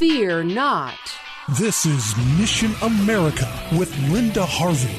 Fear not. This is Mission America with Linda Harvey.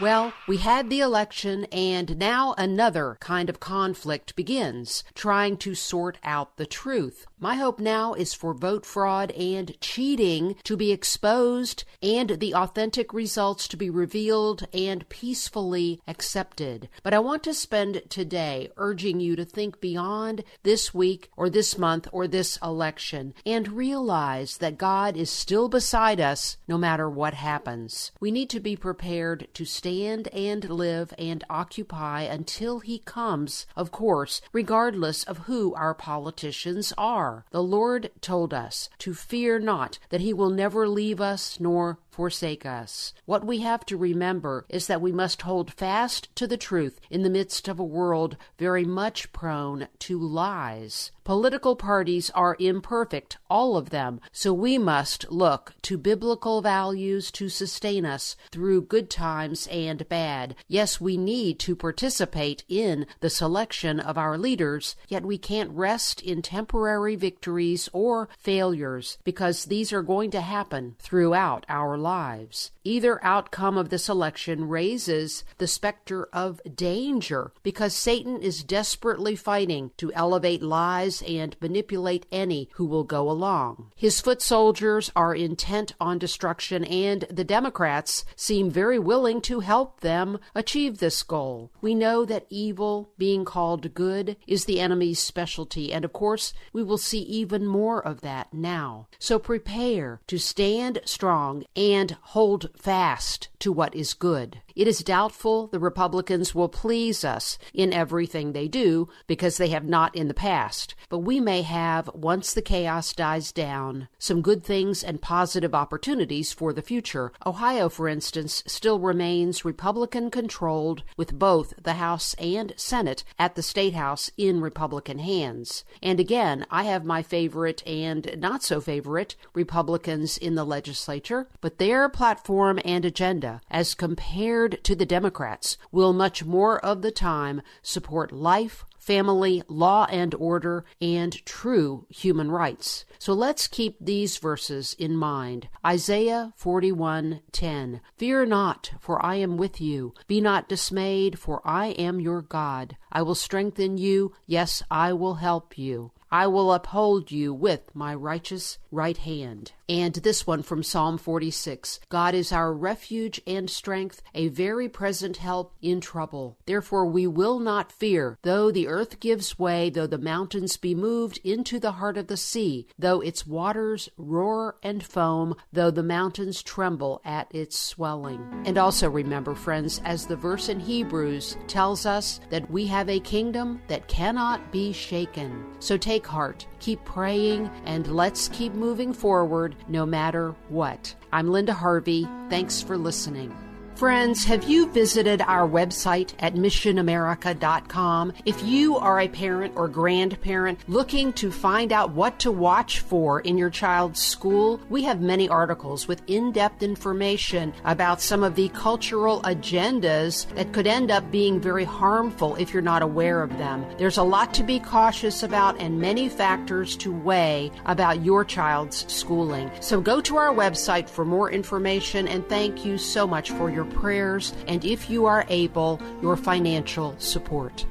Well, we had the election, and now another kind of conflict begins, trying to sort out the truth. My hope now is for vote fraud and cheating to be exposed and the authentic results to be revealed and peacefully accepted. But I want to spend today urging you to think beyond this week or this month or this election and realize that God is still beside us no matter what happens. We need to be prepared to stand and live and occupy until he comes, of course, regardless of who our politicians are. The Lord told us to fear not that he will never leave us nor forsake us. What we have to remember is that we must hold fast to the truth in the midst of a world very much prone to lies. Political parties are imperfect, all of them, so we must look to biblical values to sustain us through good times and bad. Yes, we need to participate in the selection of our leaders, yet we can't rest in temporary victories or failures because these are going to happen throughout our lives lives. Either outcome of this election raises the specter of danger because Satan is desperately fighting to elevate lies and manipulate any who will go along. His foot soldiers are intent on destruction, and the Democrats seem very willing to help them achieve this goal. We know that evil, being called good, is the enemy's specialty, and of course, we will see even more of that now. So prepare to stand strong and and hold fast to what is good. It is doubtful the Republicans will please us in everything they do because they have not in the past. But we may have, once the chaos dies down, some good things and positive opportunities for the future. Ohio, for instance, still remains Republican controlled with both the House and Senate at the State House in Republican hands. And again, I have my favorite and not so favorite Republicans in the legislature, but their platform and agenda, as compared compared to the Democrats, will much more of the time support life, family, law and order, and true human rights. So let's keep these verses in mind. Isaiah 41:10. Fear not, for I am with you. Be not dismayed, for I am your God. I will strengthen you. Yes, I will help you. I will uphold you with my righteous right hand. And this one from Psalm 46 God is our refuge and strength, a very present help in trouble. Therefore we will not fear, though the earth gives way, though the mountains be moved into the heart of the sea, though its waters roar and foam, though the mountains tremble at its swelling. And also remember, friends, as the verse in Hebrews tells us that we have a kingdom that cannot be shaken. So take heart, keep praying, and let's keep moving forward no matter what. I'm Linda Harvey. Thanks for listening. Friends, have you visited our website at missionamerica.com? If you are a parent or grandparent looking to find out what to watch for in your child's school, we have many articles with in depth information about some of the cultural agendas that could end up being very harmful if you're not aware of them. There's a lot to be cautious about and many factors to weigh about your child's schooling. So go to our website for more information and thank you so much for your prayers, and if you are able, your financial support.